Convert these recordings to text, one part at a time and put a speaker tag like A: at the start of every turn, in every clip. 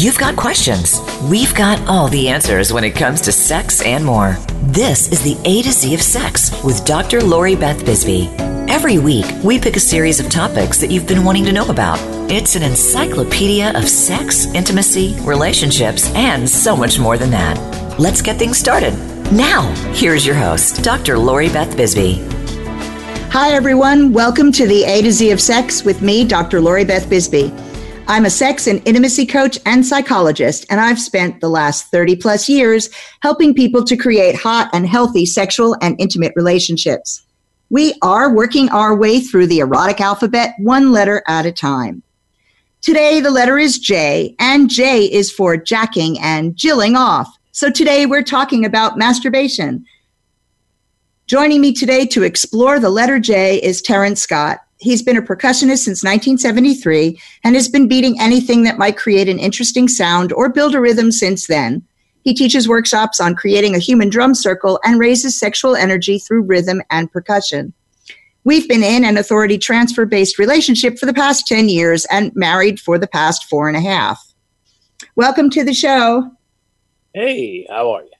A: You've got questions. We've got all the answers when it comes to sex and more. This is the A to Z of Sex with Dr. Lori Beth Bisbee. Every week, we pick a series of topics that you've been wanting to know about. It's an encyclopedia of sex, intimacy, relationships, and so much more than that. Let's get things started. Now, here's your host, Dr. Lori Beth Bisbee.
B: Hi, everyone. Welcome to the A to Z of Sex with me, Dr. Lori Beth Bisbee. I'm a sex and intimacy coach and psychologist, and I've spent the last 30 plus years helping people to create hot and healthy sexual and intimate relationships. We are working our way through the erotic alphabet one letter at a time. Today, the letter is J, and J is for jacking and jilling off. So today, we're talking about masturbation. Joining me today to explore the letter J is Terrence Scott. He's been a percussionist since 1973 and has been beating anything that might create an interesting sound or build a rhythm since then. He teaches workshops on creating a human drum circle and raises sexual energy through rhythm and percussion. We've been in an authority transfer based relationship for the past 10 years and married for the past four and a half. Welcome to the show.
C: Hey, how are you?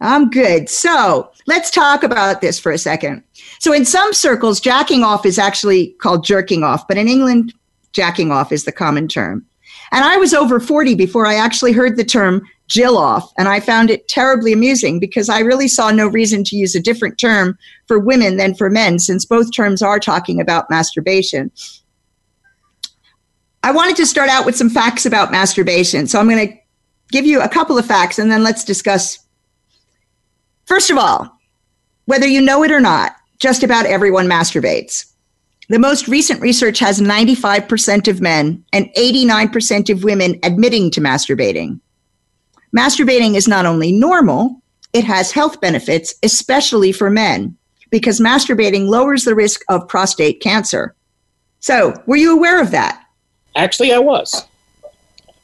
B: I'm good. So let's talk about this for a second. So, in some circles, jacking off is actually called jerking off, but in England, jacking off is the common term. And I was over 40 before I actually heard the term Jill off, and I found it terribly amusing because I really saw no reason to use a different term for women than for men, since both terms are talking about masturbation. I wanted to start out with some facts about masturbation. So I'm going to give you a couple of facts and then let's discuss First of all, whether you know it or not, just about everyone masturbates. The most recent research has 95% of men and 89% of women admitting to masturbating. Masturbating is not only normal, it has health benefits, especially for men, because masturbating lowers the risk of prostate cancer. So, were you aware of that?
C: Actually, I was.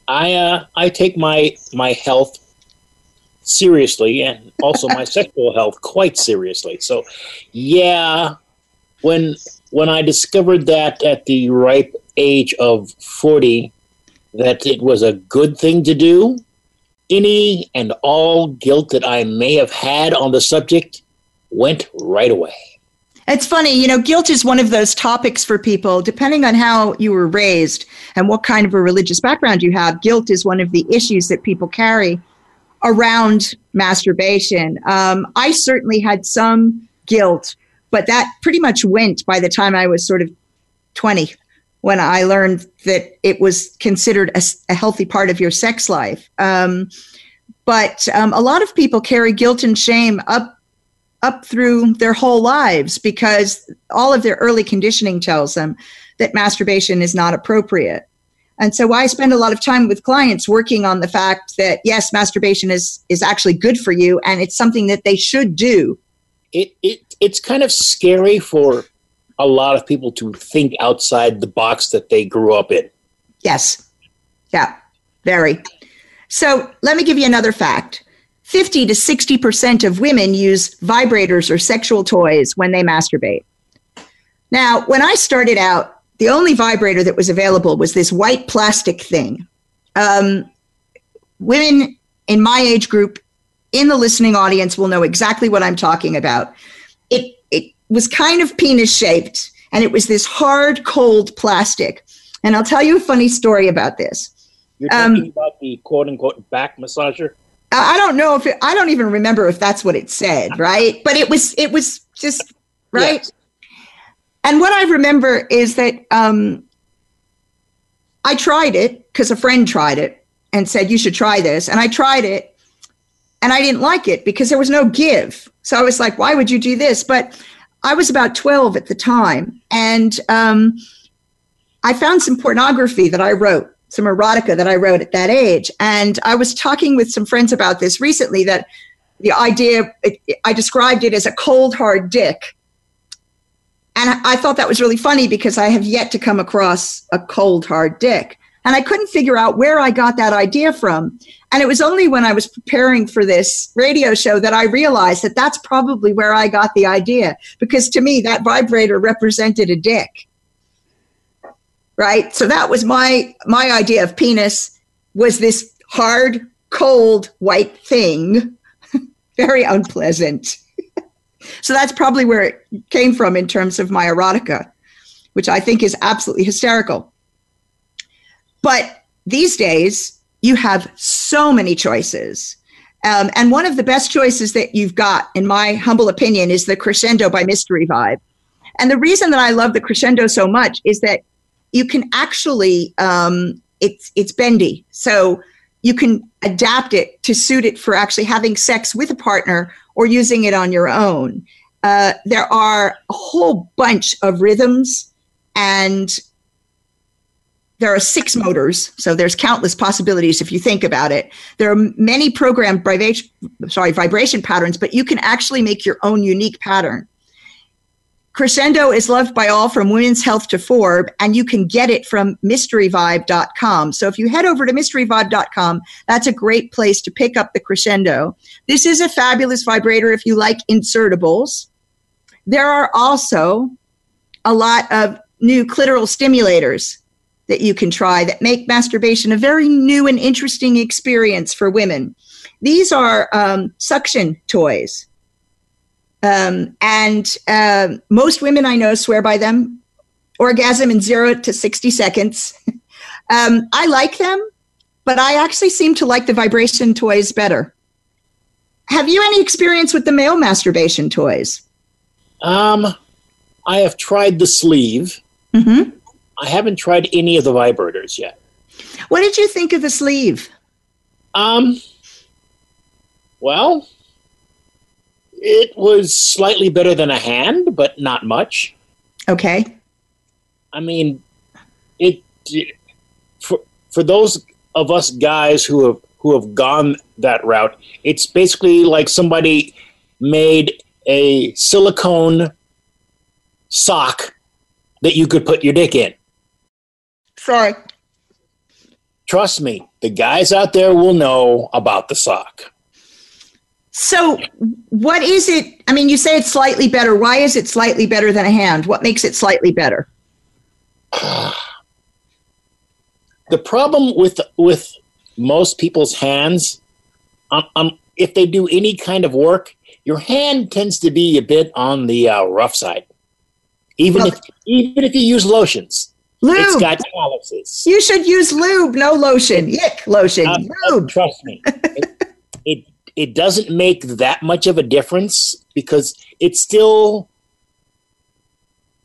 C: I uh, I take my my health seriously and also my sexual health quite seriously. So, yeah, when when I discovered that at the ripe age of 40 that it was a good thing to do, any and all guilt that I may have had on the subject went right away.
B: It's funny, you know, guilt is one of those topics for people, depending on how you were raised and what kind of a religious background you have. Guilt is one of the issues that people carry around masturbation. Um, I certainly had some guilt, but that pretty much went by the time I was sort of 20 when I learned that it was considered a, a healthy part of your sex life. Um, but um, a lot of people carry guilt and shame up up through their whole lives because all of their early conditioning tells them that masturbation is not appropriate. And so I spend a lot of time with clients working on the fact that yes, masturbation is is actually good for you and it's something that they should do.
C: It it it's kind of scary for a lot of people to think outside the box that they grew up in.
B: Yes. Yeah. Very. So, let me give you another fact. 50 to 60% of women use vibrators or sexual toys when they masturbate. Now, when I started out, the only vibrator that was available was this white plastic thing. Um, women in my age group in the listening audience will know exactly what I'm talking about. It, it was kind of penis shaped and it was this hard, cold plastic. And I'll tell you a funny story about this.
C: You're talking um, about the quote unquote back massager?
B: I don't know if it, I don't even remember if that's what it said, right? But it was it was just right. Yes. And what I remember is that um, I tried it because a friend tried it and said, You should try this. And I tried it and I didn't like it because there was no give. So I was like, Why would you do this? But I was about 12 at the time. And um, I found some pornography that I wrote, some erotica that I wrote at that age. And I was talking with some friends about this recently that the idea, it, I described it as a cold, hard dick and I, thought that was really funny because I have yet to come across a cold, hard dick. And I couldn't figure out where I got that idea from. And it was only when I was preparing for this radio show that I realized that that's probably where I got the idea. Because to me, that vibrator represented a dick. Right. So that was my, my idea of penis was this hard, cold, white thing. Very unpleasant. So that's probably where it came from in terms of my erotica, which I think is absolutely hysterical. But these days, you have so many choices. Um, and one of the best choices that you've got, in my humble opinion, is the Crescendo by Mystery Vibe. And the reason that I love the Crescendo so much is that you can actually, um, it's it's bendy, so you can adapt it to suit it for actually having sex with a partner or using it on your own. Uh, there are a whole bunch of rhythms and there are six motors, so there's countless possibilities if you think about it. There are many programmed vibration, sorry, vibration patterns, but you can actually make your own unique pattern. Crescendo is loved by all from Women's Health to Forbes, and you can get it from mysteryvibe.com. So if you head over to mysteryvibe.com, that's a great place to pick up the Crescendo. This is a fabulous vibrator if you like insertables. There are also a lot of new clitoral stimulators that you can try that make masturbation a very new and interesting experience for women. These are um, suction toys. Um, and uh, most women I know swear by them. Orgasm in zero to 60 seconds. um, I like them, but I actually seem to like the vibration toys better. Have you any experience with the male masturbation toys?
C: Um, I have tried the sleeve.
B: Mm-hmm.
C: I haven't tried any of the vibrators yet.
B: What did you think of the sleeve?
C: Um, well, it was slightly better than a hand, but not much.
B: Okay.
C: I mean, it for for those of us guys who have who have gone that route, it's basically like somebody made a silicone sock that you could put your dick in.
B: Sorry.
C: Trust me, the guys out there will know about the sock.
B: So, what is it? I mean, you say it's slightly better. Why is it slightly better than a hand? What makes it slightly better?
C: the problem with with most people's hands, um, um, if they do any kind of work, your hand tends to be a bit on the uh, rough side. Even
B: Well-
C: if even if you use lotions, it's
B: Lube.
C: got calluses.
B: You should use lube, no lotion. Yick lotion.
C: Um,
B: lube.
C: trust me, it, it it doesn't make that much of a difference because it's still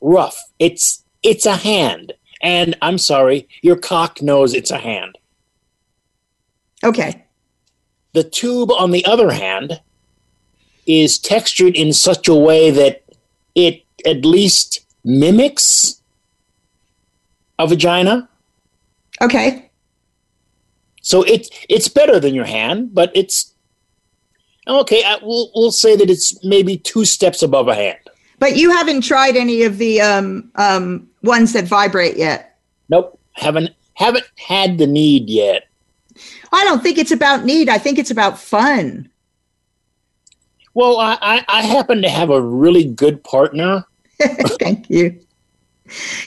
C: rough. It's it's a hand, and I'm sorry, your cock knows it's a hand.
B: Okay.
C: The tube, on the other hand, is textured in such a way that it at least mimics a vagina.
B: Okay.
C: So it's it's better than your hand, but it's okay. I, we'll we'll say that it's maybe two steps above a hand.
B: But you haven't tried any of the um, um, ones that vibrate yet.
C: Nope, haven't haven't had the need yet.
B: I don't think it's about need. I think it's about fun.
C: Well, I, I, I happen to have a really good partner.
B: Thank you.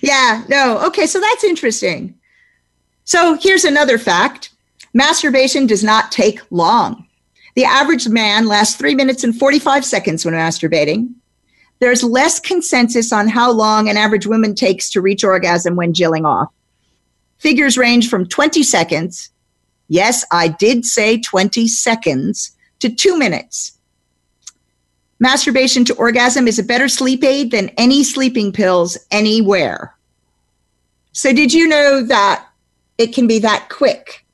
B: Yeah, no. Okay, so that's interesting. So here's another fact masturbation does not take long. The average man lasts three minutes and 45 seconds when masturbating. There's less consensus on how long an average woman takes to reach orgasm when jilling off. Figures range from 20 seconds. Yes, I did say 20 seconds to two minutes. Masturbation to orgasm is a better sleep aid than any sleeping pills anywhere. So, did you know that it can be that quick?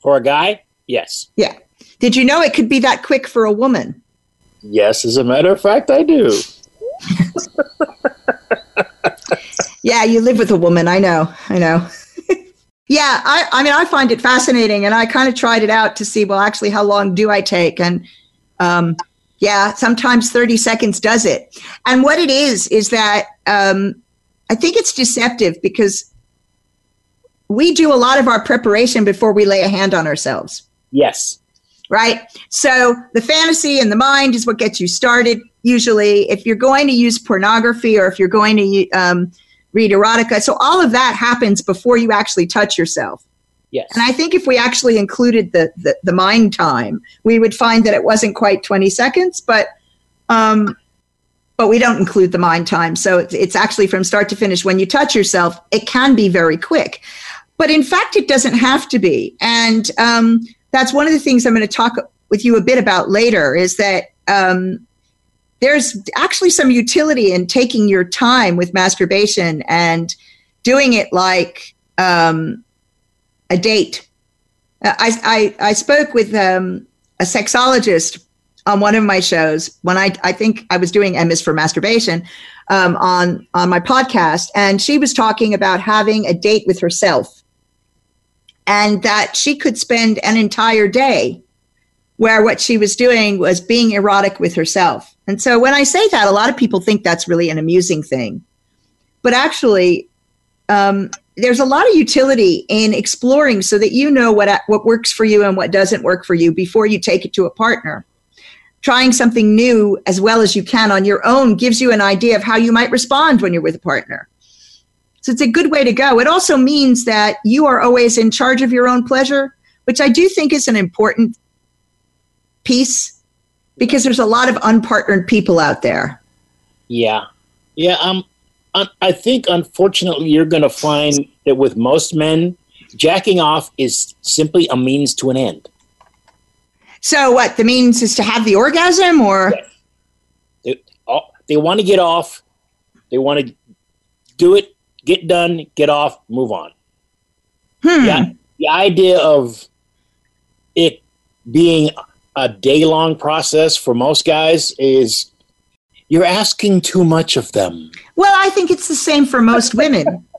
C: For a guy, yes.
B: Yeah. Did you know it could be that quick for a woman?
C: Yes, as a matter of fact, I do.
B: Yeah, you live with a woman. I know. I know. yeah, I, I mean, I find it fascinating, and I kind of tried it out to see, well, actually, how long do I take? And um, yeah, sometimes 30 seconds does it. And what it is, is that um, I think it's deceptive because we do a lot of our preparation before we lay a hand on ourselves
C: Yes.
B: Right? So the fantasy and the mind is what gets you started. Usually, if you're going to use pornography or if you're going to um, read erotica, so all of that happens before you actually touch yourself.
C: Yes.
B: And I think if we actually included the, the, the mind time, we would find that it wasn't quite 20 seconds, but um, but we don't include the mind time. So it's, it's actually from start to finish. When you touch yourself, it can be very quick. But in fact, it doesn't have to be. And um, that's one of the things I'm going to talk with you a bit about later is that um, there's actually some utility in taking your time with masturbation and doing it like um, a date. Uh, I, I, I spoke with um, a sexologist on one of my shows when I, I think I was doing M is for masturbation um, on, on my podcast. And she was talking about having a date with herself and that she could spend an entire day where what she was doing was being erotic with herself. And so when I say that, a lot of people think that's really an amusing thing. But actually, um, there's a lot of utility in exploring so that you know what what works for you and what doesn't work for you before you take it to a partner. Trying something new as well as you can on your own gives you an idea of how you might respond when you're with a partner. So it's a good way to go. It also means that you are always in charge of your own pleasure, which I do think is an important piece because there's a lot of unpartnered people out there.
C: Yeah. Yeah. Um, I think, unfortunately, you're going to find that with most men, jacking off is simply a means to an end.
B: So, what the means is to have the orgasm, or
C: they, they want to get off, they want to do it, get done, get off, move on.
B: Hmm.
C: Yeah, the idea of it being a day long process for most guys is you're asking too much of them.
B: Well, I think it's the same for most women.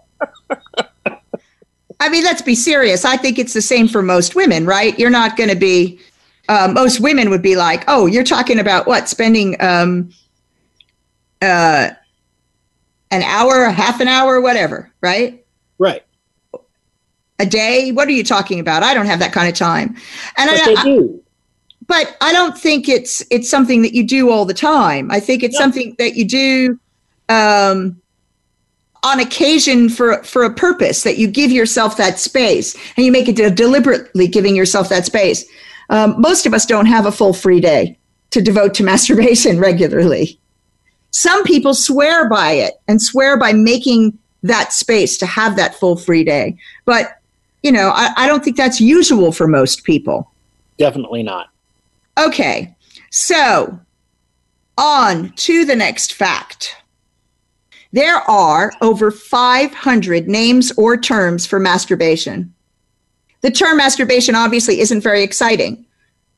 B: I mean, let's be serious. I think it's the same for most women, right? You're not going to be, uh, most women would be like, oh, you're talking about what? Spending um, uh, an hour, a half an hour, whatever, right?
C: Right.
B: A day? What are you talking about? I don't have that kind of time.
C: And but I, they do
B: but I don't think it's it's something that you do all the time. I think it's something that you do um, on occasion for for a purpose that you give yourself that space and you make it deliberately giving yourself that space. Um, most of us don't have a full free day to devote to masturbation regularly. Some people swear by it and swear by making that space to have that full free day. But you know, I, I don't think that's usual for most people.
C: Definitely not.
B: Okay, so on to the next fact. There are over 500 names or terms for masturbation. The term masturbation obviously isn't very exciting.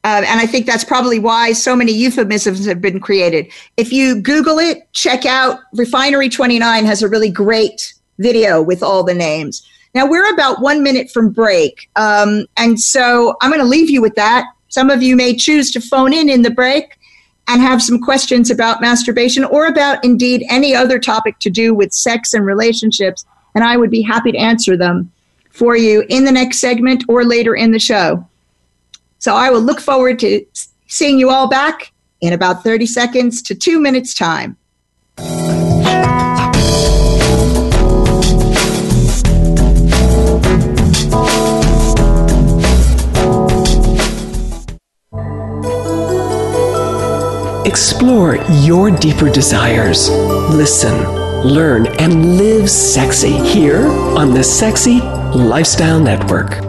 B: Uh, and I think that's probably why so many euphemisms have been created. If you Google it, check out Refinery 29 has a really great video with all the names. Now we're about one minute from break. Um, and so I'm going to leave you with that. Some of you may choose to phone in in the break and have some questions about masturbation or about indeed any other topic to do with sex and relationships. And I would be happy to answer them for you in the next segment or later in the show. So I will look forward to seeing you all back in about 30 seconds to two minutes' time.
D: Explore your deeper desires. Listen, learn, and live sexy here on the Sexy Lifestyle Network.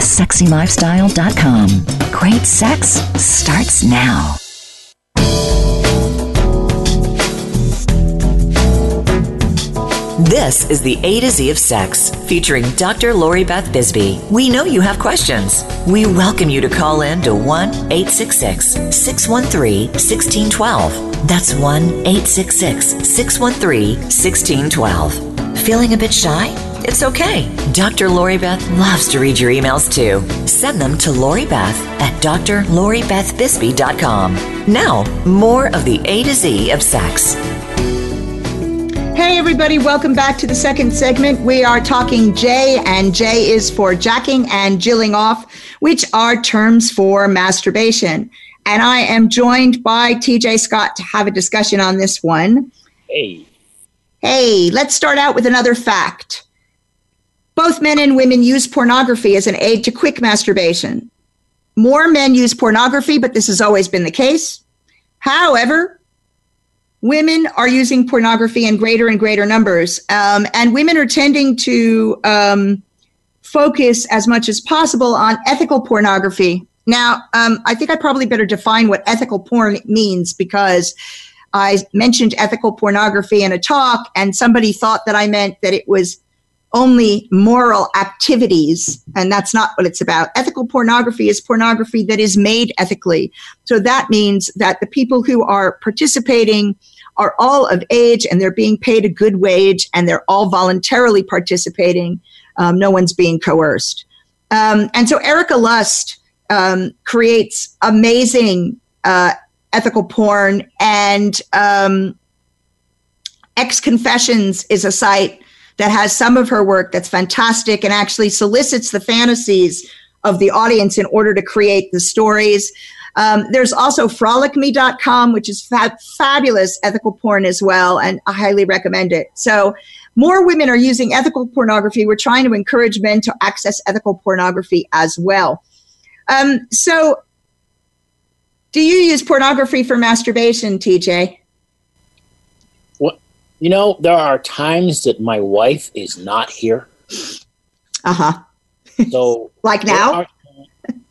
A: thesexylifestyle.com. Great sex starts now. This is the A to Z of Sex, featuring Dr. Lori Beth Bisbee. We know you have questions. We welcome you to call in to 1 866 613 1612. That's 1 866 613 1612. Feeling a bit shy? It's okay. Dr. Lori Beth loves to read your emails too. Send them to Lori Beth at drloribethbisbee.com. Now, more of the A to Z of sex.
B: Hey, everybody, welcome back to the second segment. We are talking J, and J is for jacking and jilling off, which are terms for masturbation. And I am joined by TJ Scott to have a discussion on this one.
C: Hey.
B: Hey, let's start out with another fact. Both men and women use pornography as an aid to quick masturbation. More men use pornography, but this has always been the case. However, women are using pornography in greater and greater numbers. Um, and women are tending to um, focus as much as possible on ethical pornography. Now, um, I think I probably better define what ethical porn means because I mentioned ethical pornography in a talk, and somebody thought that I meant that it was only moral activities, and that's not what it's about. Ethical pornography is pornography that is made ethically. So that means that the people who are participating are all of age and they're being paid a good wage and they're all voluntarily participating. Um, no one's being coerced. Um, and so Erika Lust um, creates amazing uh, ethical porn, and um, X Confessions is a site that has some of her work that's fantastic and actually solicits the fantasies of the audience in order to create the stories. Um, there's also frolicme.com, which is fa- fabulous ethical porn as well, and I highly recommend it. So, more women are using ethical pornography. We're trying to encourage men to access ethical pornography as well. Um, so, do you use pornography for masturbation, TJ?
C: You know, there are times that my wife is not here.
B: Uh huh.
C: So,
B: like now?
C: Are,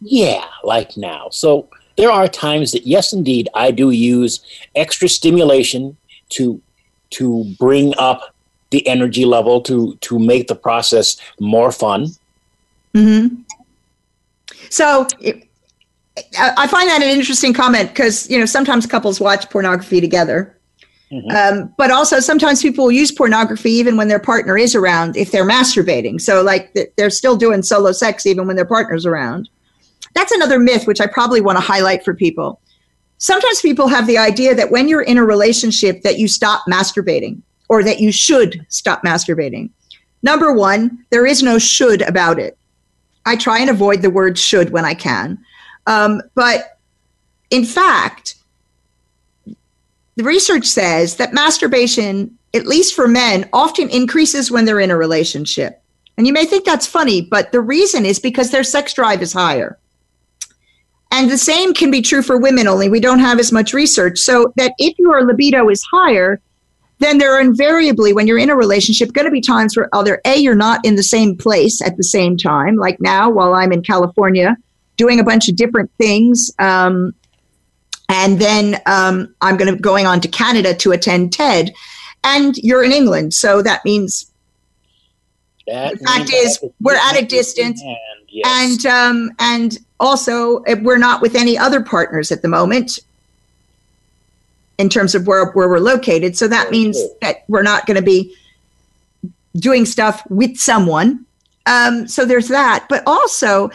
C: yeah, like now. So, there are times that, yes, indeed, I do use extra stimulation to to bring up the energy level to to make the process more fun.
B: Hmm. So. It, I find that an interesting comment because you know sometimes couples watch pornography together, mm-hmm. um, but also sometimes people use pornography even when their partner is around if they're masturbating. So like they're still doing solo sex even when their partner's around. That's another myth which I probably want to highlight for people. Sometimes people have the idea that when you're in a relationship that you stop masturbating or that you should stop masturbating. Number one, there is no should about it. I try and avoid the word should when I can. Um, but in fact, the research says that masturbation, at least for men, often increases when they're in a relationship. And you may think that's funny, but the reason is because their sex drive is higher. And the same can be true for women, only we don't have as much research. So that if your libido is higher, then there are invariably, when you're in a relationship, going to be times where either A, you're not in the same place at the same time, like now while I'm in California doing a bunch of different things. Um, and then um, I'm going to going on to Canada to attend TED. And you're in England, so that means
C: that
B: the fact is we're at a distance, and yes. and, um, and also we're not with any other partners at the moment in terms of where, where we're located. So that means that we're not going to be doing stuff with someone. Um, so there's that, but also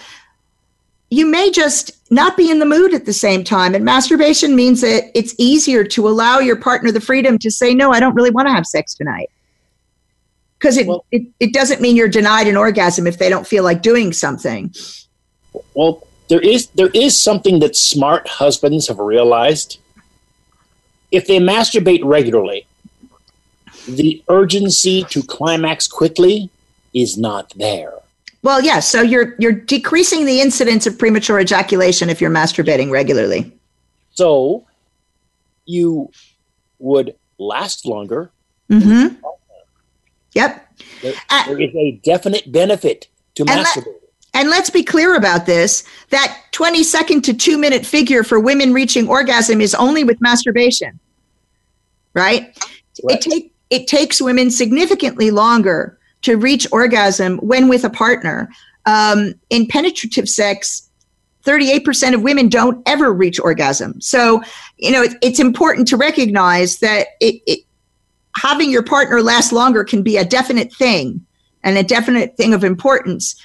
B: you may just not be in the mood at the same time. And masturbation means that it's easier to allow your partner the freedom to say, no, I don't really want to have sex tonight. Because it, well, it, it doesn't mean you're denied an orgasm if they don't feel like doing something.
C: Well, there is there is something that smart husbands have realized. If they masturbate regularly, the urgency to climax quickly is not there.
B: Well, yes. Yeah, so you're you're decreasing the incidence of premature ejaculation if you're masturbating regularly.
C: So you would last longer.
B: Mm-hmm. Yep.
C: There, uh, there is a definite benefit to masturbating.
B: And let's be clear about this that 20 second to two minute figure for women reaching orgasm is only with masturbation, right? right. It, take, it takes women significantly longer to reach orgasm when with a partner. Um, in penetrative sex, 38% of women don't ever reach orgasm. So, you know, it, it's important to recognize that it, it, having your partner last longer can be a definite thing and a definite thing of importance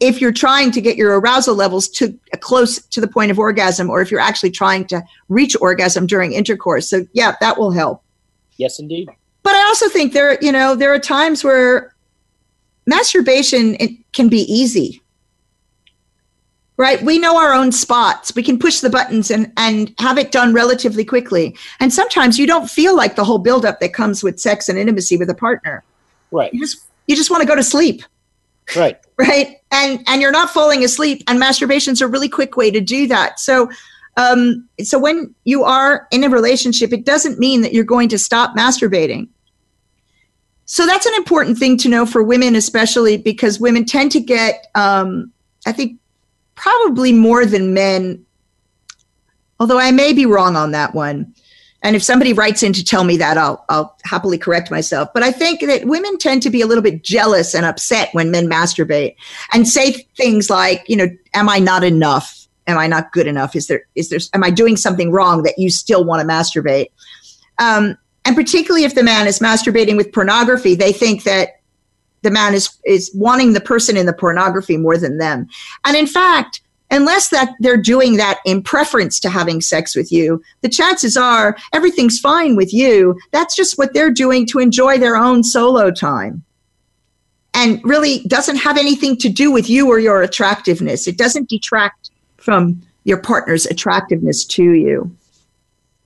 B: if you're trying to get your arousal levels to close to the point of orgasm or if you're actually trying to reach orgasm during intercourse. So, yeah, that will help.
C: Yes, indeed.
B: But I also think there, you know, there are times where masturbation can be easy right? We know our own spots. We can push the buttons and, and have it done relatively quickly. And sometimes you don't feel like the whole buildup that comes with sex and intimacy with a partner.
C: Right.
B: You just you just want to go to sleep.
C: Right.
B: Right. And and you're not falling asleep. And masturbation's a really quick way to do that. So um, so when you are in a relationship, it doesn't mean that you're going to stop masturbating. So that's an important thing to know for women, especially because women tend to get, um, I think, probably more than men, although I may be wrong on that one. And if somebody writes in to tell me that, I'll, I'll happily correct myself. But I think that women tend to be a little bit jealous and upset when men masturbate and say things like, you know, am I not enough? Am I not good enough? Is there, is there, am I doing something wrong that you still want to masturbate? Um, and particularly if the man is masturbating with pornography, they think that the man is is wanting the person in the pornography more than them. And in fact, unless that they're doing that in preference to having sex with you, the chances are everything's fine with you. That's just what they're doing to enjoy their own solo time. And really doesn't have anything to do with you or your attractiveness. It doesn't detract from your partner's attractiveness to you.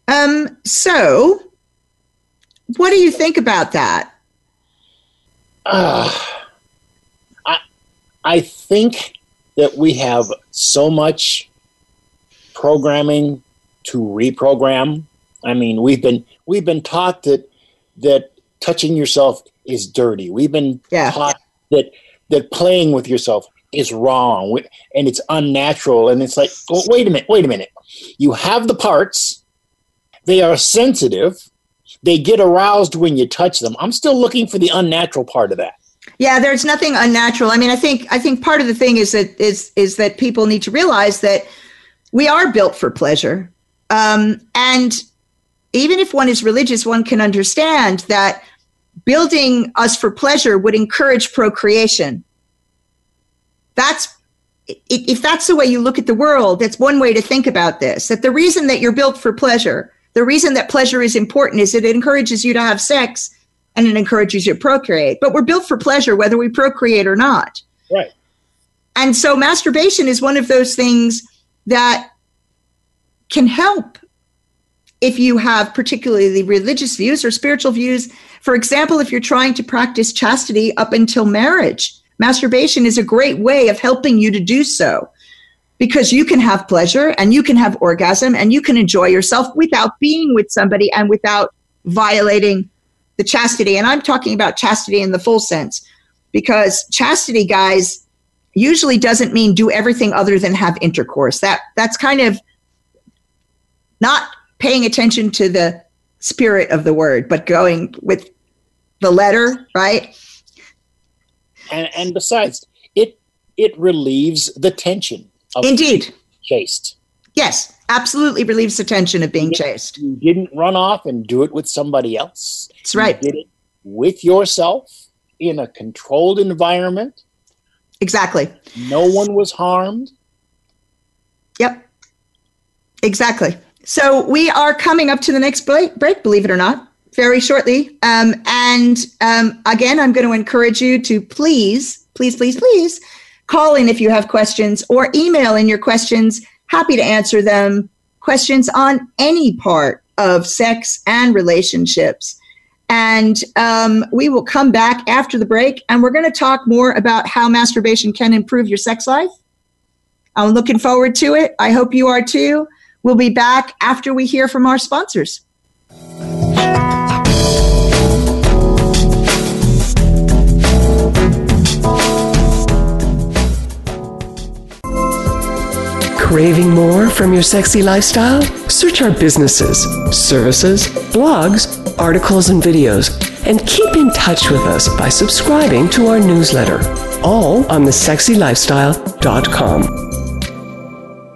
B: Um, so what do you think about that?
C: Uh, I, I think that we have so much programming to reprogram. I mean, we've been we've been taught that that touching yourself is dirty. We've been yeah. taught that that playing with yourself is wrong and it's unnatural. And it's like, well, wait a minute, wait a minute. You have the parts; they are sensitive they get aroused when you touch them. I'm still looking for the unnatural part of that.
B: Yeah, there's nothing unnatural. I mean, I think I think part of the thing is that is is that people need to realize that we are built for pleasure, um, and even if one is religious, one can understand that building us for pleasure would encourage procreation. That's if that's the way you look at the world. That's one way to think about this. That the reason that you're built for pleasure the reason that pleasure is important is it encourages you to have sex and it encourages you to procreate. But we're built for pleasure, whether we procreate or not.
C: Right.
B: And so masturbation is one of those things that can help if you have particularly religious views or spiritual views. For example, if you're trying to practice chastity up until marriage, masturbation is a great way of helping you to do so because you can have pleasure and you can have orgasm and you can enjoy yourself without being with somebody and without violating the chastity. And I'm talking about chastity in the full sense because chastity, guys, usually doesn't mean do everything other than have intercourse. That that's kind of not paying attention to the spirit of the word, but going with the letter, right?
C: And and besides, it it relieves the tension
B: Indeed.
C: Chased.
B: Yes, absolutely relieves the tension of being chased.
C: You didn't run off and do it with somebody else.
B: That's right.
C: You did it with yourself in a controlled environment.
B: Exactly.
C: No one was harmed.
B: Yep. Exactly. So we are coming up to the next break, break believe it or not, very shortly. Um, and um, again, I'm going to encourage you to please, please, please, please Call in if you have questions or email in your questions. Happy to answer them. Questions on any part of sex and relationships. And um, we will come back after the break and we're going to talk more about how masturbation can improve your sex life. I'm looking forward to it. I hope you are too. We'll be back after we hear from our sponsors.
D: Craving more from your sexy lifestyle? Search our businesses, services, blogs, articles, and videos, and keep in touch with us by subscribing to our newsletter, all on thesexylifestyle.com.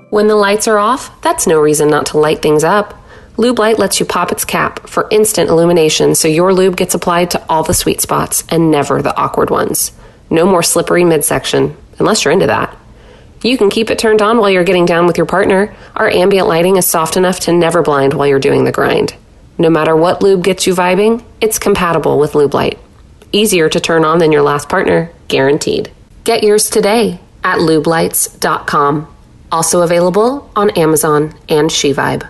E: When the lights are off, that's no reason not to light things up. Lube Light lets you pop its cap for instant illumination so your lube gets applied to all the sweet spots and never the awkward ones. No more slippery midsection, unless you're into that. You can keep it turned on while you're getting down with your partner. Our ambient lighting is soft enough to never blind while you're doing the grind. No matter what lube gets you vibing, it's compatible with Lube Light. Easier to turn on than your last partner, guaranteed. Get yours today at lubelights.com. Also available on Amazon and SheVibe.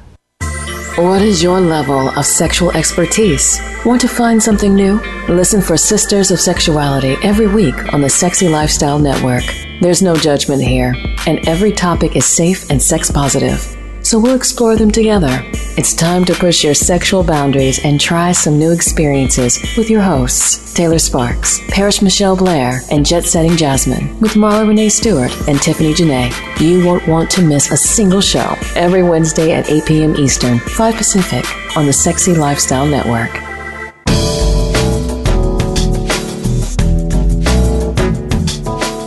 F: What is your level of sexual expertise? Want to find something new? Listen for Sisters of Sexuality every week on the Sexy Lifestyle Network. There's no judgment here, and every topic is safe and sex positive. So we'll explore them together. It's time to push your sexual boundaries and try some new experiences with your hosts, Taylor Sparks, Parrish Michelle Blair, and Jet Setting Jasmine, with Marla Renee Stewart and Tiffany Janae. You won't want to miss a single show every Wednesday at 8 p.m. Eastern, 5 Pacific, on the Sexy Lifestyle Network.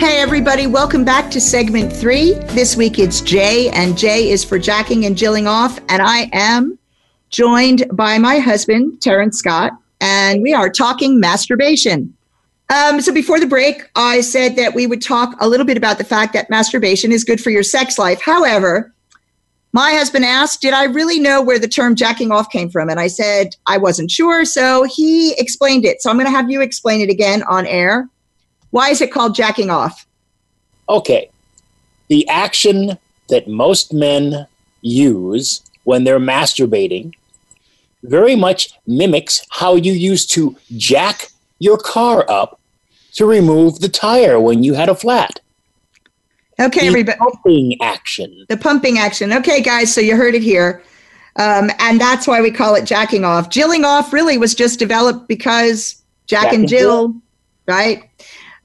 B: Hey, everybody, welcome back to segment three. This week it's Jay, and Jay is for jacking and jilling off. And I am joined by my husband, Terrence Scott, and we are talking masturbation. Um, so before the break, I said that we would talk a little bit about the fact that masturbation is good for your sex life. However, my husband asked, Did I really know where the term jacking off came from? And I said, I wasn't sure. So he explained it. So I'm going to have you explain it again on air. Why is it called jacking off?
C: Okay. The action that most men use when they're masturbating very much mimics how you used to jack your car up to remove the tire when you had a flat.
B: Okay,
C: The
B: everybody.
C: pumping action.
B: The pumping action. Okay, guys, so you heard it here. Um, and that's why we call it jacking off. Jilling off really was just developed because Jack,
C: Jack
B: and
C: and
B: Jill, right?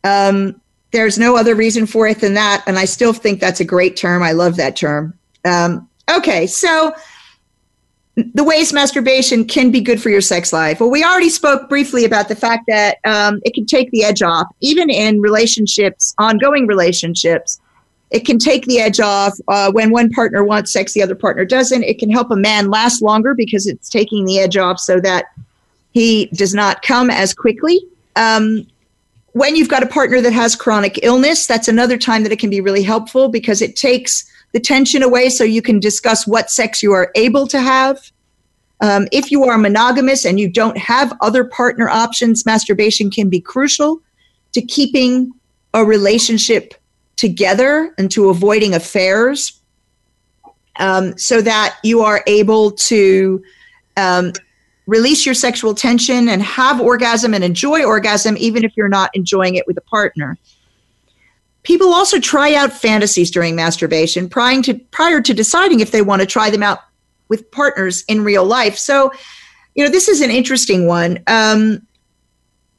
B: Um, there's no other reason for it than that. And I still think that's a great term. I love that term. Um, okay, so the ways masturbation can be good for your sex life. Well, we already spoke briefly about the fact that um, it can take the edge off, even in relationships, ongoing relationships it can take the edge off uh, when one partner wants sex the other partner doesn't it can help a man last longer because it's taking the edge off so that he does not come as quickly um, when you've got a partner that has chronic illness that's another time that it can be really helpful because it takes the tension away so you can discuss what sex you are able to have. Um, if you are monogamous and you don't have other partner options masturbation can be crucial to keeping a relationship together and to avoiding affairs um, so that you are able to um, release your sexual tension and have orgasm and enjoy orgasm even if you're not enjoying it with a partner. People also try out fantasies during masturbation prior to, prior to deciding if they want to try them out with partners in real life. So you know this is an interesting one. Um,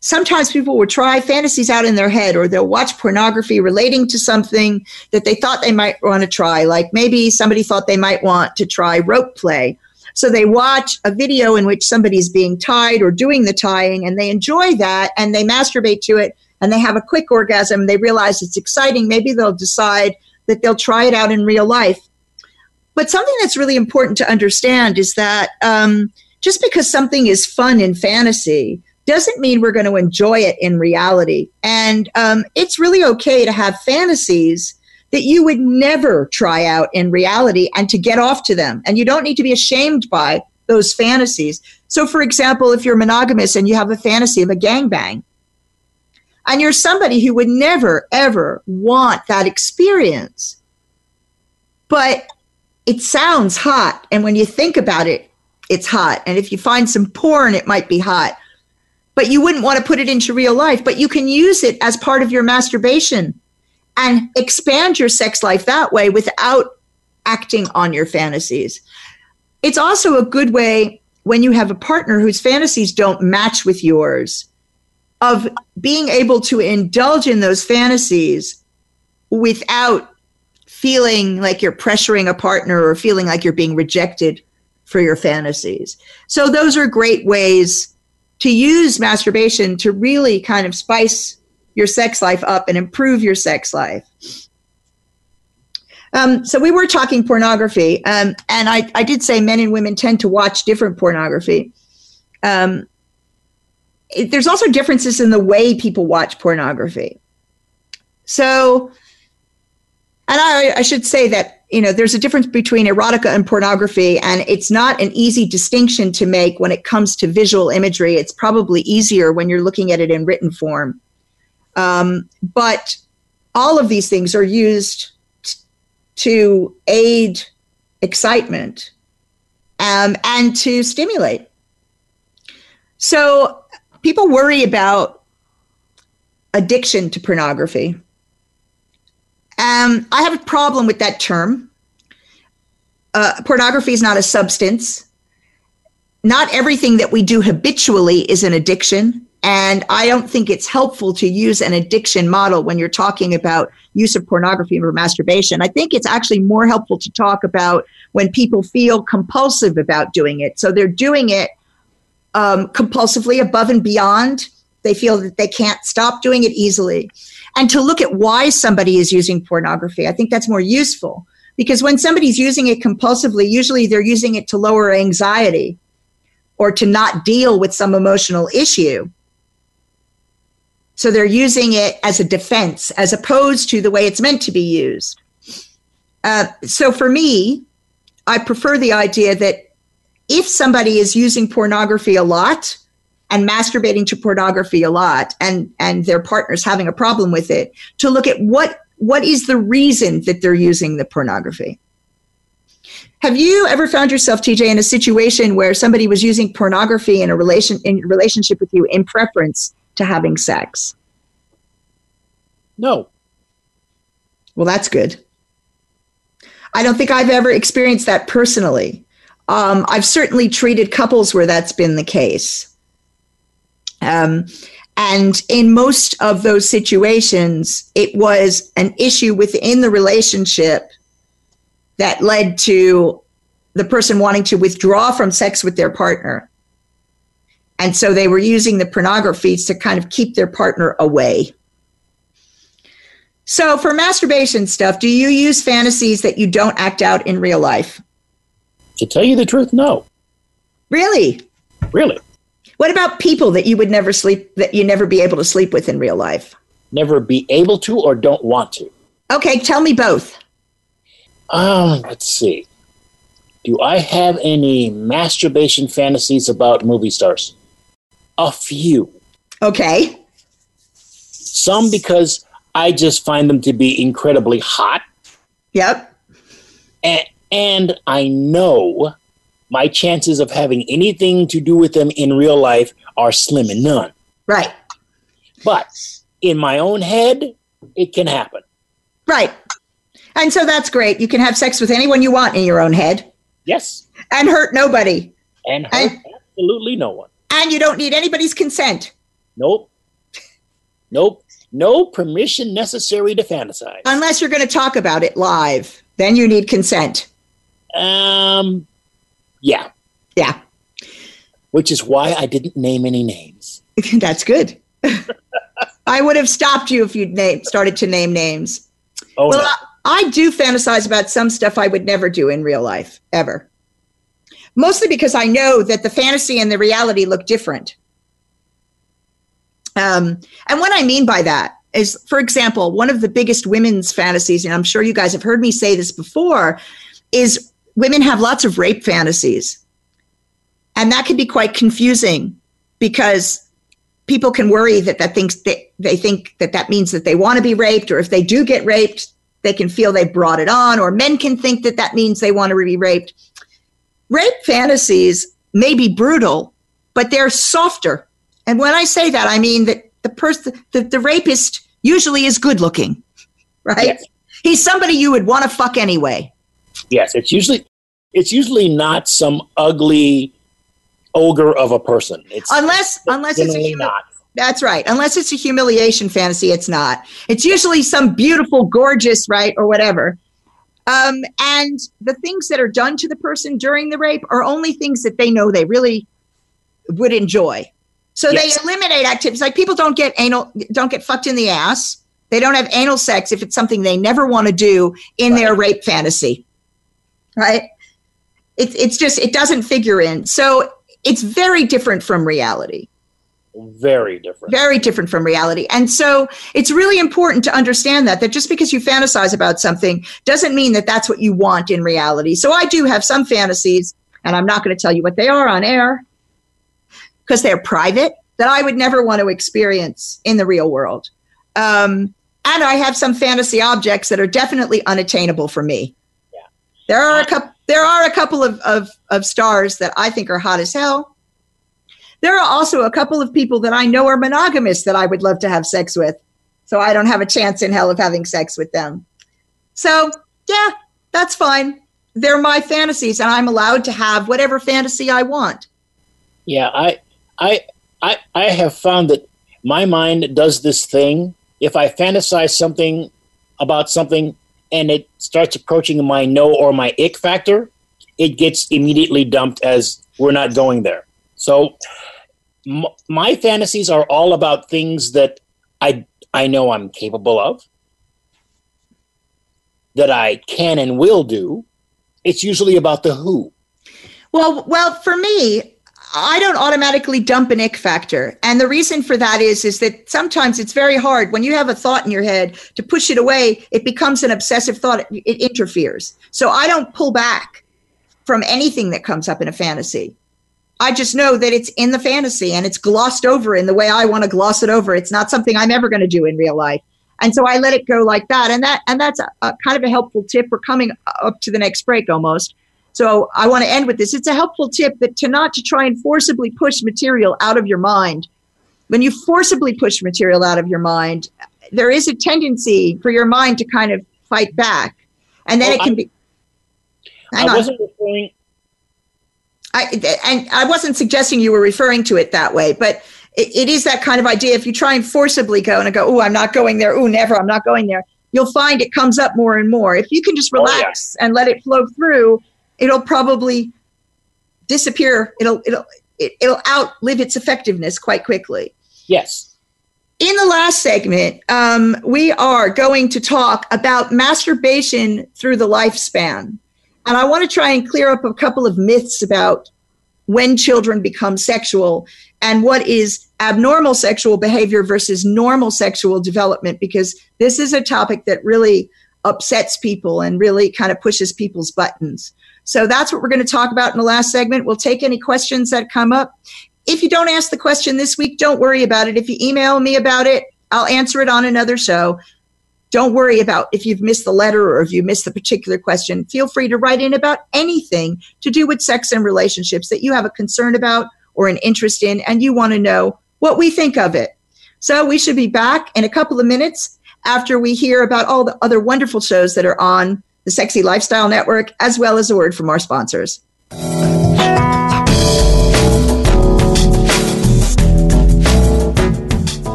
B: sometimes people will try fantasies out in their head or they'll watch pornography relating to something that they thought they might want to try. Like maybe somebody thought they might want to try rope play so they watch a video in which somebody's being tied or doing the tying and they enjoy that and they masturbate to it and they have a quick orgasm. They realize it's exciting. Maybe they'll decide that they'll try it out in real life. But something that's really important to understand is that um, just because something is fun in fantasy doesn't mean we're going to enjoy it in reality. And um, it's really okay to have fantasies that you would never try out in reality and to get off to them. And you don't need to be ashamed by those fantasies. So, for example, if you're monogamous and you have a fantasy of a gangbang, and you're somebody who would never, ever want that experience, but it sounds hot. And when you think about it, it's hot. And if you find some porn, it might be hot. But you wouldn't want to put it into real life. But you can use it as part of your masturbation and expand your sex life that way without acting on your fantasies. It's also a good way when you have a partner whose fantasies don't match with yours of being able to indulge in those fantasies without feeling like you're pressuring a partner or feeling like you're being rejected for your fantasies. So those are great ways to use masturbation to really kind of spice your sex life up and improve your sex life. Um, so we were talking pornography, um, and I, I, did say men and women tend to watch different pornography. Um, it, there's also differences in the way people watch pornography. So and I, I should say that you know there's a difference between erotica and pornography and it's not an easy distinction to make when it comes to visual imagery it's probably easier when you're looking at it in written form um, but all of these things are used t- to aid excitement um, and to stimulate so people worry about addiction to pornography um, I have a problem with that term. Uh, pornography is not a substance. Not everything that we do habitually is an addiction. And I don't think it's helpful to use an addiction model when you're talking about use of pornography for masturbation. I think it's actually more helpful to talk about when people feel compulsive about doing it. So they're doing it um, compulsively above and beyond. They feel that they can't stop doing it easily and to look at why somebody is using pornography. I think that's more useful because when somebody's using it compulsively, usually they're using it to lower anxiety or to not deal with some emotional issue. So they're using it as a defense as opposed to the way it's meant to be used. Uh, so for me, I prefer the idea that if somebody is using pornography a lot, and masturbating to pornography a lot and and their partners having a problem with it to look at what what is the reason that they're using the pornography have you ever found yourself tj in a situation where somebody was using pornography in a relation in relationship with you in preference to having sex.
C: No.
B: Well that's good. I don't think i've ever experienced that personally. Um, i've certainly treated couples where that's been the case. Um, and in most of those situations, it was an issue within the relationship that led to the person wanting to withdraw from sex with their partner. And so they were using the pornography to kind of keep their partner away. So, for masturbation stuff, do you use fantasies that you don't act out in real life?
C: To tell you the truth, no.
B: Really?
C: Really?
B: What about people that you would never sleep, that you never be able to sleep with in real life?
C: Never be able to or don't want to?
B: Okay, tell me both.
C: Um, let's see. Do I have any masturbation fantasies about movie stars? A few.
B: Okay.
C: Some because I just find them to be incredibly hot.
B: Yep.
C: And, and I know my chances of having anything to do with them in real life are slim and none.
B: Right.
C: But in my own head, it can happen.
B: Right. And so that's great. You can have sex with anyone you want in your own head.
C: Yes.
B: And hurt nobody.
C: And hurt and, absolutely no one.
B: And you don't need anybody's consent.
C: Nope. Nope. No permission necessary to fantasize.
B: Unless you're going to talk about it live. Then you need consent.
C: Um, yeah.
B: Yeah.
C: Which is why I didn't name any names.
B: That's good. I would have stopped you if you'd name, started to name names.
C: Oh,
B: well,
C: no.
B: I, I do fantasize about some stuff I would never do in real life, ever. Mostly because I know that the fantasy and the reality look different. Um, and what I mean by that is, for example, one of the biggest women's fantasies, and I'm sure you guys have heard me say this before, is women have lots of rape fantasies. And that can be quite confusing because people can worry that that thinks that they think that that means that they want to be raped or if they do get raped they can feel they brought it on, or men can think that that means they want to be raped. Rape fantasies may be brutal, but they're softer. And when I say that, I mean that the person, the, the rapist usually is good looking, right? Yes. He's somebody you would want to fuck anyway.
C: Yes, it's usually it's usually not some ugly ogre of a person. It's
B: unless unless it's a human, not. That's right. Unless it's a humiliation fantasy, it's not. It's usually some beautiful, gorgeous, right, or whatever. Um, and the things that are done to the person during the rape are only things that they know they really would enjoy. So yes. they eliminate activities like people don't get anal, don't get fucked in the ass. They don't have anal sex if it's something they never want to do in right. their rape fantasy. Right? It's it's just it doesn't figure in. So it's very different from reality
C: very different.
B: Very different from reality. And so it's really important to understand that that just because you fantasize about something doesn't mean that that's what you want in reality. So i do have some fantasies and i'm not going to tell you what they are on air because they're private that i would never want to experience in the real world. Um, and i have some fantasy objects that are definitely unattainable for me. Yeah. there are a couple there are a couple of, of, of stars that i think are hot as hell there are also a couple of people that I know are monogamous that I would love to have sex with. So I don't have a chance in hell of having sex with them. So, yeah, that's fine. They're my fantasies and I'm allowed to have whatever fantasy I want.
C: Yeah, I I I I have found that my mind does this thing. If I fantasize something about something and it starts approaching my no or my ick factor, it gets immediately dumped as we're not going there. So my fantasies are all about things that I I know I'm capable of, that I can and will do. It's usually about the who.
B: Well, well, for me, I don't automatically dump an ick factor. And the reason for that is is that sometimes it's very hard when you have a thought in your head to push it away, it becomes an obsessive thought, it, it interferes. So I don't pull back from anything that comes up in a fantasy. I just know that it's in the fantasy and it's glossed over in the way I want to gloss it over. It's not something I'm ever going to do in real life. And so I let it go like that. And that and that's a, a kind of a helpful tip. We're coming up to the next break almost. So I want to end with this. It's a helpful tip that to not to try and forcibly push material out of your mind. When you forcibly push material out of your mind, there is a tendency for your mind to kind of fight back. And then well, it can I, be
C: I wasn't referring
B: I, and I wasn't suggesting you were referring to it that way, but it, it is that kind of idea. If you try and forcibly go and go, oh, I'm not going there. Oh, never, I'm not going there. You'll find it comes up more and more. If you can just relax oh, yeah. and let it flow through, it'll probably disappear. It'll it'll it, it'll outlive its effectiveness quite quickly.
C: Yes.
B: In the last segment, um, we are going to talk about masturbation through the lifespan. And I want to try and clear up a couple of myths about when children become sexual and what is abnormal sexual behavior versus normal sexual development, because this is a topic that really upsets people and really kind of pushes people's buttons. So that's what we're going to talk about in the last segment. We'll take any questions that come up. If you don't ask the question this week, don't worry about it. If you email me about it, I'll answer it on another show. Don't worry about if you've missed the letter or if you missed the particular question. Feel free to write in about anything to do with sex and relationships that you have a concern about or an interest in, and you want to know what we think of it. So we should be back in a couple of minutes after we hear about all the other wonderful shows that are on the Sexy Lifestyle Network, as well as a word from our sponsors.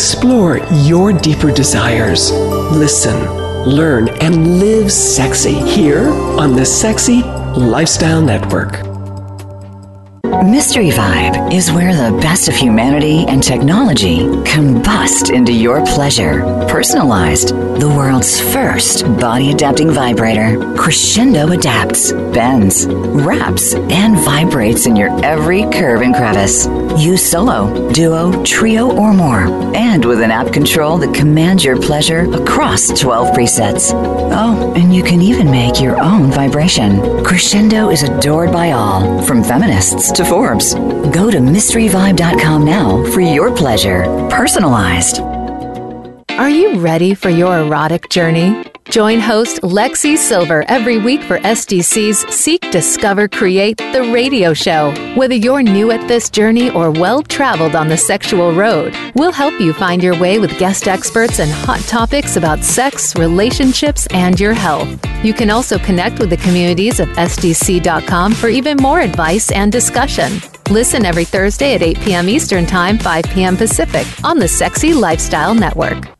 D: Explore your deeper desires. Listen, learn, and live sexy here on the Sexy Lifestyle Network.
A: Mystery Vibe is where the best of humanity and technology combust into your pleasure. Personalized, the world's first body adapting vibrator. Crescendo adapts, bends, wraps, and vibrates in your every curve and crevice. Use solo, duo, trio, or more. And with an app control that commands your pleasure across 12 presets. Oh, and you can even make your own vibration. Crescendo is adored by all, from feminists to Forbes. Go to mysteryvibe.com now for your pleasure, personalized.
G: Are you ready for your erotic journey? Join host Lexi Silver every week for SDC's Seek, Discover, Create, the radio show. Whether you're new at this journey or well traveled on the sexual road, we'll help you find your way with guest experts and hot topics about sex, relationships, and your health. You can also connect with the communities of SDC.com for even more advice and discussion. Listen every Thursday at 8 p.m. Eastern Time, 5 p.m. Pacific on the Sexy Lifestyle Network.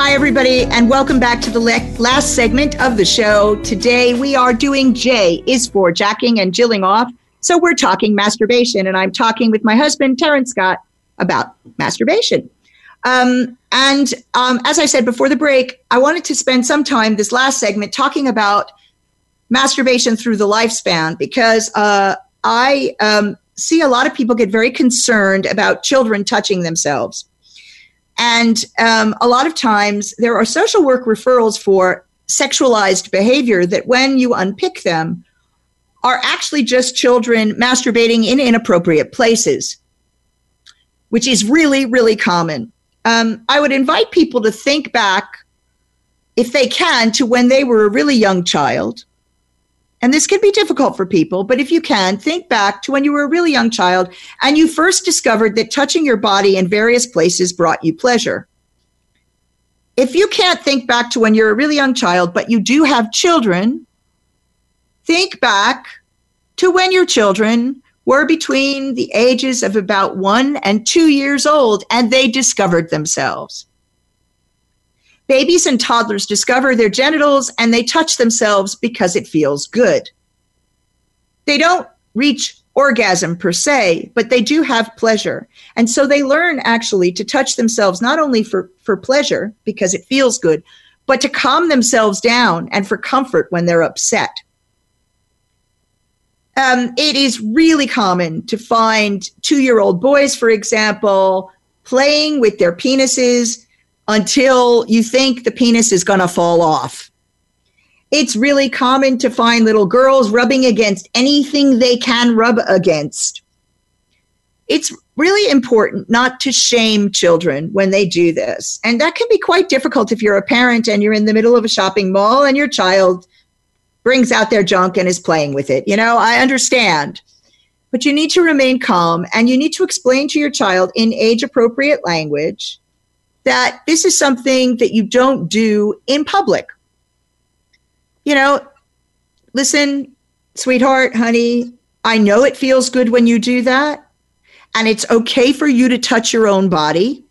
B: Hi, everybody, and welcome back to the last segment of the show. Today, we are doing J is for jacking and jilling off. So, we're talking masturbation, and I'm talking with my husband, Terrence Scott, about masturbation. Um, and um, as I said before the break, I wanted to spend some time this last segment talking about masturbation through the lifespan because uh, I um, see a lot of people get very concerned about children touching themselves. And um, a lot of times there are social work referrals for sexualized behavior that, when you unpick them, are actually just children masturbating in inappropriate places, which is really, really common. Um, I would invite people to think back, if they can, to when they were a really young child and this can be difficult for people, but if you can, think back to when you were a really young child and you first discovered that touching your body in various places brought you pleasure. If you can't think back to when you're a really young child, but you do have children, think back to when your children were between the ages of about one and two years old and they discovered themselves. Babies and toddlers discover their genitals and they touch themselves because it feels good. They don't reach orgasm per se, but they do have pleasure. And so they learn actually to touch themselves not only for, for pleasure because it feels good, but to calm themselves down and for comfort when they're upset. Um, it is really common to find two year old boys, for example, playing with their penises until you think the penis is going to fall off. It's really common to find little girls rubbing against anything they can rub against. It's really important not to shame children when they do this. And that can be quite difficult if you're a parent and you're in the middle of a shopping mall and your child brings out their junk and is playing with it. You know, I understand. But you need to remain calm and you need to explain to your child in age appropriate language that this is something that you don't do in public. You know, listen, sweetheart, honey, I know it feels good when you do that. And it's okay for you to touch your own body.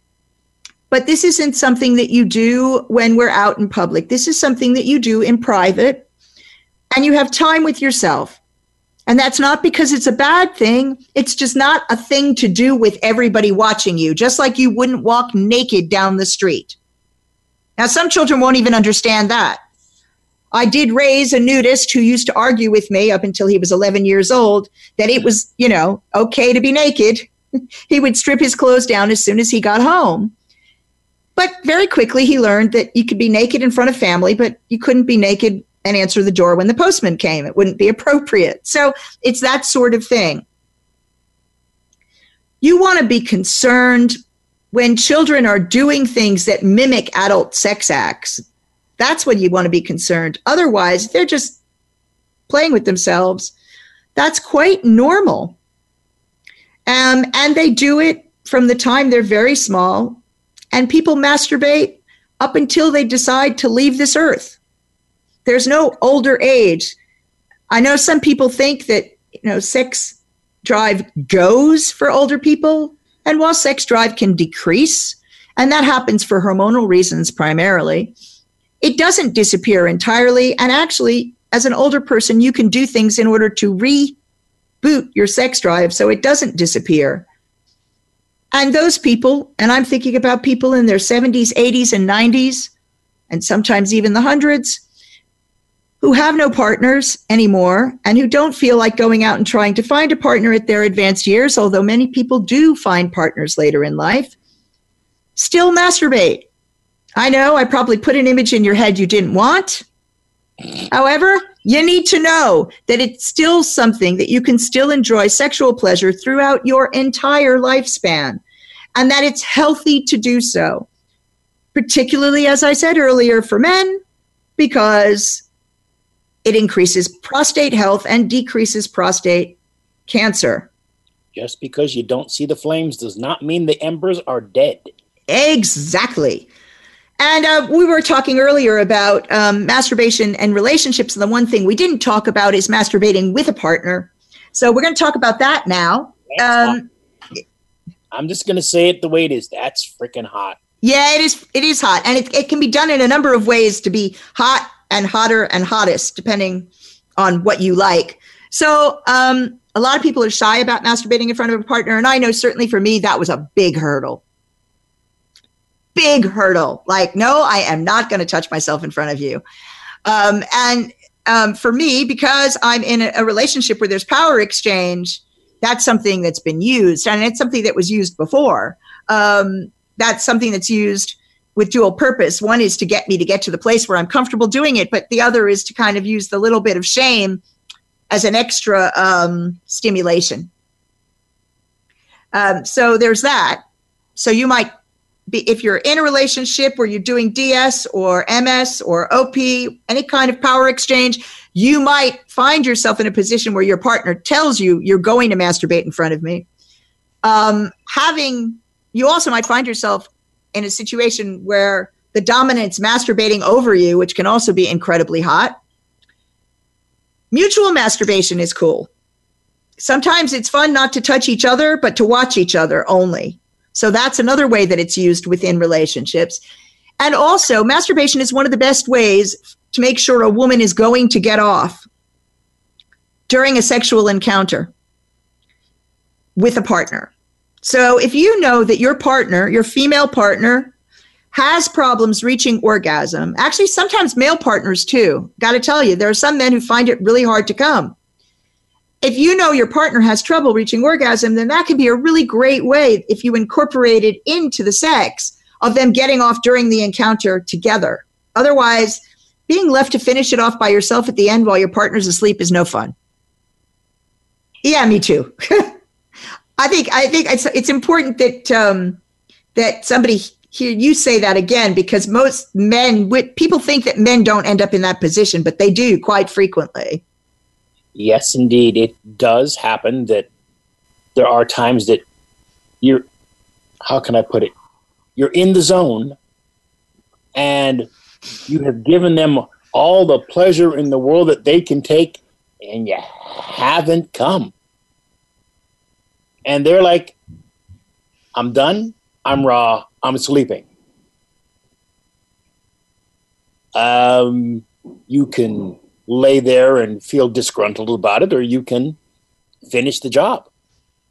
B: But this isn't something that you do when we're out in public. This is something that you do in private. And you have time with yourself. And that's not because it's a bad thing. It's just not a thing to do with everybody watching you, just like you wouldn't walk naked down the street. Now, some children won't even understand that. I did raise a nudist who used to argue with me up until he was 11 years old that it was, you know, okay to be naked. he would strip his clothes down as soon as he got home. But very quickly, he learned that you could be naked in front of family, but you couldn't be naked and answer the door when the postman came. It wouldn't be appropriate. So it's that sort of thing. You want to be concerned when children are doing things that mimic adult sex acts. That's when you want to be concerned. Otherwise, they're just playing with themselves. That's quite normal. Um, and they do it from the time they're very small. And people masturbate up until they decide to leave this earth. There's no older age. I know some people think that, you know, sex drive goes for older people. And while sex drive can decrease, and that happens for hormonal reasons primarily, it doesn't disappear entirely. And actually, as an older person, you can do things in order to reboot your sex drive so it doesn't disappear. And those people, and I'm thinking about people in their 70s, 80s, and 90s, and sometimes even the hundreds, who have no partners anymore and who don't feel like going out and trying to find a partner at their advanced years, although many people do find partners later in life, still masturbate. I know I probably put an image in your head you didn't want. However, you need to know that it's still something that you can still enjoy sexual pleasure throughout your entire lifespan and that it's healthy to do so. Particularly, as I said earlier, for men, because it increases prostate health and decreases prostate cancer.
C: Just because you don't see the flames does not mean the embers are dead.
B: Exactly. And uh, we were talking earlier about um, masturbation and relationships. And the one thing we didn't talk about is masturbating with a partner. So we're going to talk about that now. Um,
C: I'm just going to say it the way it is. That's freaking hot.
B: Yeah, it is. It is hot, and it, it can be done in a number of ways to be hot and hotter and hottest, depending on what you like. So, um, a lot of people are shy about masturbating in front of a partner, and I know certainly for me that was a big hurdle big hurdle. Like, no, I am not going to touch myself in front of you. Um, and um, for me, because I'm in a, relationship where there's power exchange, that's something that's been used, and it's something that was used before. Um, that's something that's used with dual purpose. One is to get me to get to the place where I'm comfortable doing it, but the other is to kind of use the little bit of shame as an extra um, stimulation. Um, so there's that. So you might be, if you're in a relationship where you're doing DS or MS or OP, any kind of power exchange, you might find yourself in a position where your partner tells you you're going to masturbate in front of me. Um, having, you also might find yourself in a situation where the dominant's masturbating over you, which can also be incredibly hot. Mutual masturbation is cool. Sometimes it's fun not to touch each other, but to watch each other only. So that's another way that it's used within relationships. And also, masturbation is one of the best ways to make sure a woman is going to get off during a sexual encounter with a partner. So if you know that your partner, your female partner, has problems reaching orgasm, actually, sometimes male partners too, got to tell you, there are some men who find it really hard to come if you know your partner has trouble reaching orgasm, then that can be a really great way if you incorporate it into the sex of them getting off during the encounter together. Otherwise, being left to finish it off by yourself at the end while your partner's asleep is no fun. Yeah, me too. I think I think it's it's important that um, that somebody hear you say that again because most men people think that men don't end up in that position, but they do quite frequently
C: yes, indeed, it does happen that there are times that you're, how can I put it? You're in the zone and you have given them all the pleasure in the world that they can take and you haven't come. And they're like, I'm done, I'm raw, I'm sleeping. Um, you can lay there and feel disgruntled about it, or you can finish the job.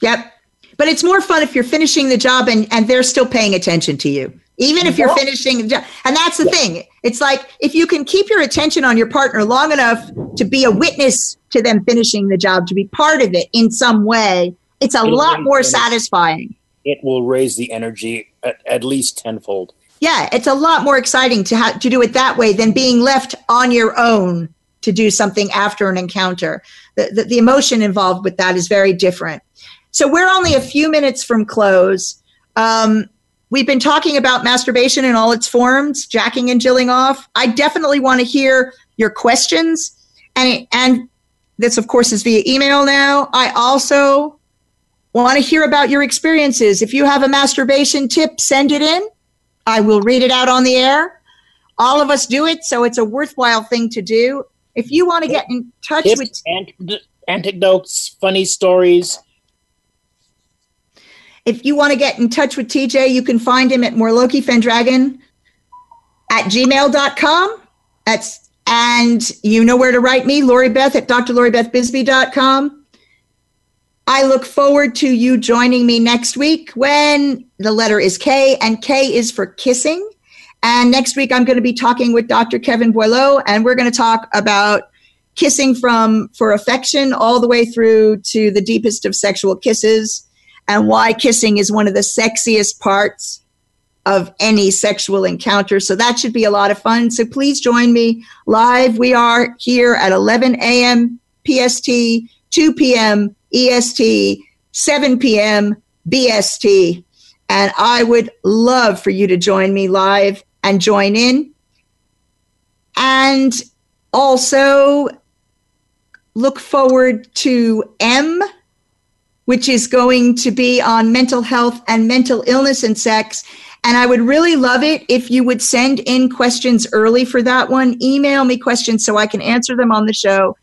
B: Yep. But it's more fun if you're finishing the job and, and they're still paying attention to you. Even if you're finishing the job. And that's the yeah. thing. It's like if you can keep your attention on your partner long enough to be a witness to them finishing the job, to be part of it in some way, it's a It'll lot more satisfying.
C: It will raise the energy at, at least tenfold.
B: Yeah, it's a lot more exciting to have to do it that way than being left on your own to do something after an encounter. The, the, the emotion involved with that is very different. So we're only a few minutes from close. Um, we've been talking about masturbation in all its forms, jacking and jilling off. I definitely want to hear your questions, and and this, of course, is via email now. I also want to hear about your experiences. If you have a masturbation tip, send it in. I will read it out on the air. All of us do it, so it's a worthwhile thing to do. If you want to get in touch Tips, with
C: ant- anecdotes, funny stories.
B: If you want to get in touch with TJ, you can find him at morlokifendragon at gmail.com. That's and you know where to write me, Lori Beth at drloribethbisbee.com. I look forward to you joining me next week when the letter is K and K is for kissing. And next week, I'm going to be talking with Dr. Kevin Boileau, and we're going to talk about kissing from for affection all the way through to the deepest of sexual kisses and why kissing is one of the sexiest parts of any sexual encounter. So that should be a lot of fun. So please join me live. We are here at 11 a.m. PST, 2 p.m. EST, 7 p.m. BST. And I would love for you to join me live and join in. And also look forward to M, which is going to be on mental health and mental illness and sex. And I would really love it if you would send in questions early for that one. Email me questions so I can answer them on the show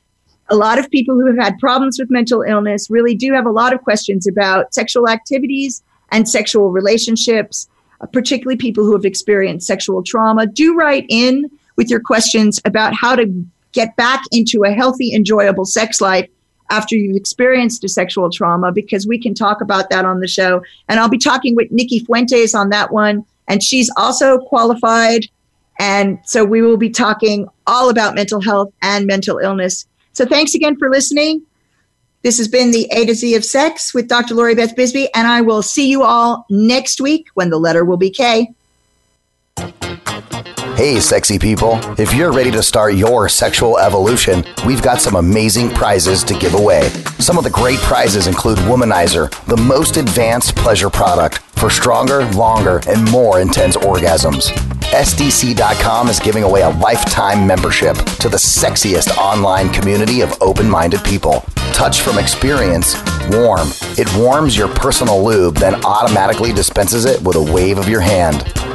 B: a lot of people who have had problems with mental illness really do have a lot of questions about sexual activities and sexual relationships, uh, particularly people who have experienced sexual trauma. Do write in with your questions about how to get back into a healthy, enjoyable sex life after you've experienced a sexual trauma, because we can talk about that on the show. And I'll be talking with Nikki Fuentes on that one. And she's also qualified. And so we will be talking all about mental health and mental illness so thanks again for listening. This has been the A to Z of Sex with Dr. Lori Beth Bisbee, and I will see you all next week when the letter will be K.
H: Hey, sexy people. If you're ready to start your sexual evolution, we've got some amazing prizes to give away. Some of the great prizes include Womanizer, the most advanced pleasure product for stronger, longer, and more intense orgasms. SDC.com is giving away a lifetime membership to the sexiest online community of open minded people. Touch from experience, warm. It warms your personal lube, then automatically dispenses it with a wave of your hand.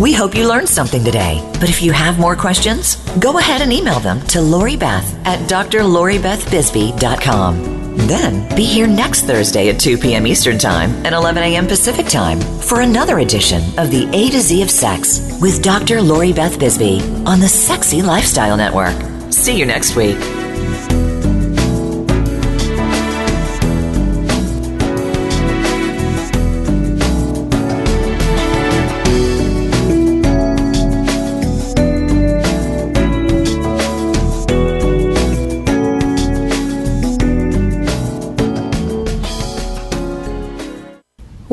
A: We hope you learned something today. But if you have more questions, go ahead and email them to Lori Beth at drloribethbisbee.com. Then be here next Thursday at 2 p.m. Eastern Time and 11 a.m. Pacific Time for another edition of the A to Z of Sex with Dr. Lori Beth Bisbee on the Sexy Lifestyle Network. See you next week.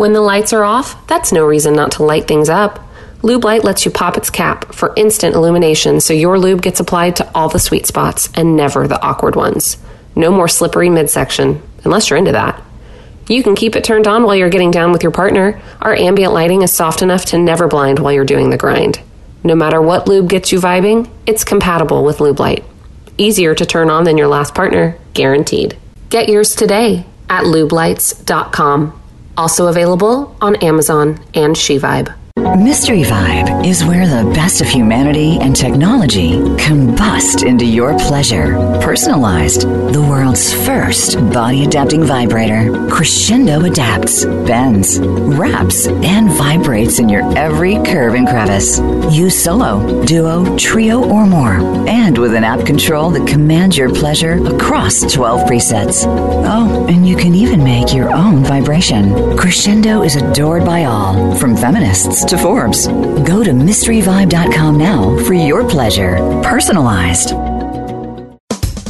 E: When the lights are off, that's no reason not to light things up. Lube Light lets you pop its cap for instant illumination so your lube gets applied to all the sweet spots and never the awkward ones. No more slippery midsection, unless you're into that. You can keep it turned on while you're getting down with your partner. Our ambient lighting is soft enough to never blind while you're doing the grind. No matter what lube gets you vibing, it's compatible with Lube Light. Easier to turn on than your last partner, guaranteed. Get yours today at lubelights.com. Also available on Amazon and SheVibe.
A: Mystery Vibe is where the best of humanity and technology combust into your pleasure. Personalized, the world's first body adapting vibrator. Crescendo adapts, bends, wraps, and vibrates in your every curve and crevice. Use solo, duo, trio, or more. And with an app control that commands your pleasure across 12 presets. Oh, and you can even make your own vibration. Crescendo is adored by all, from feminists to Forbes. Go to mysteryvibe.com now for your pleasure. Personalized.